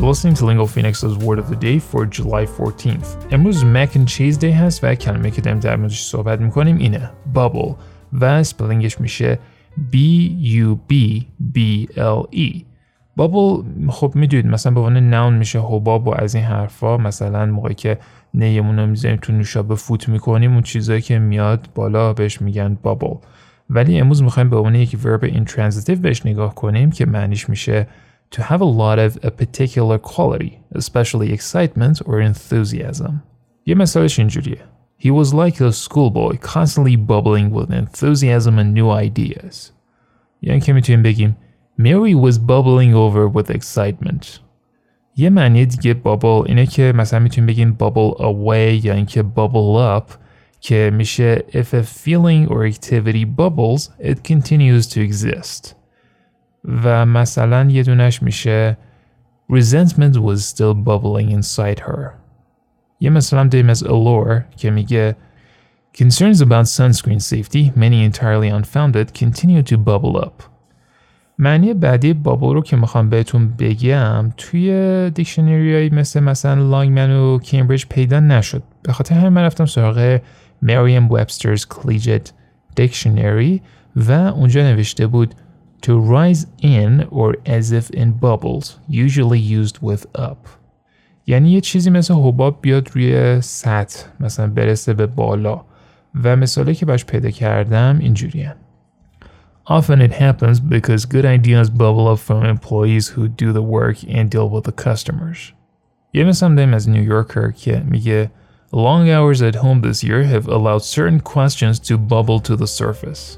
You're listening to Lingo Phoenix's Word of the Day for July 14th. امروز Mac and Cheese Day هست و کلمه که داریم در موردش صحبت می‌کنیم اینه bubble. و سپلنگش میشه B-U-B-B-L-E بابل خب می‌دونید مثلا به عنوان نون میشه حباب و از این حرفا. مثلا موقعی که نیمون رو می‌ذاریم تو نوشابه فوت می‌کنیم اون چیزایی که میاد بالا بهش میگن بابل ولی امروز می‌خوایم به عنوان یک ورب intransitive بهش نگاه کنیم که معنیش میشه to have a lot of a particular quality, especially excitement or enthusiasm. یه مثالش اینجوریه. He was like a schoolboy constantly bubbling with enthusiasm and new ideas. یعنی که میتونیم بگیم Mary was bubbling over with excitement. یه معنی دیگه bubble اینه که مثلا میتونیم بگیم bubble away یا اینکه bubble up که میشه if a feeling or activity bubbles it continues to exist و مثلا یه دونش میشه resentment was still bubbling inside her یه مثلا داریم از allure که میگه Concerns about sunscreen safety, many entirely unfounded, continue to bubble up. معنی بعدی بابل رو که می‌خوام بهتون بگم توی دیکشنری مثل مثلا لانگمن و کمبریج پیدا نشد به خاطر همین من رفتم سراغ مریم وبسترز کلیجت دیکشنری و اونجا نوشته بود to rise in or as if in bubbles usually used with up یعنی یه چیزی مثل حباب بیاد روی سطح مثلا برسه به بالا و مثالی که باش پیدا کردم اینجوریه Often it happens because good ideas bubble up from employees who do the work and deal with the customers. یه مثل داریم از نیویورکر که میگه Long hours at home this year have allowed certain questions to bubble to the surface.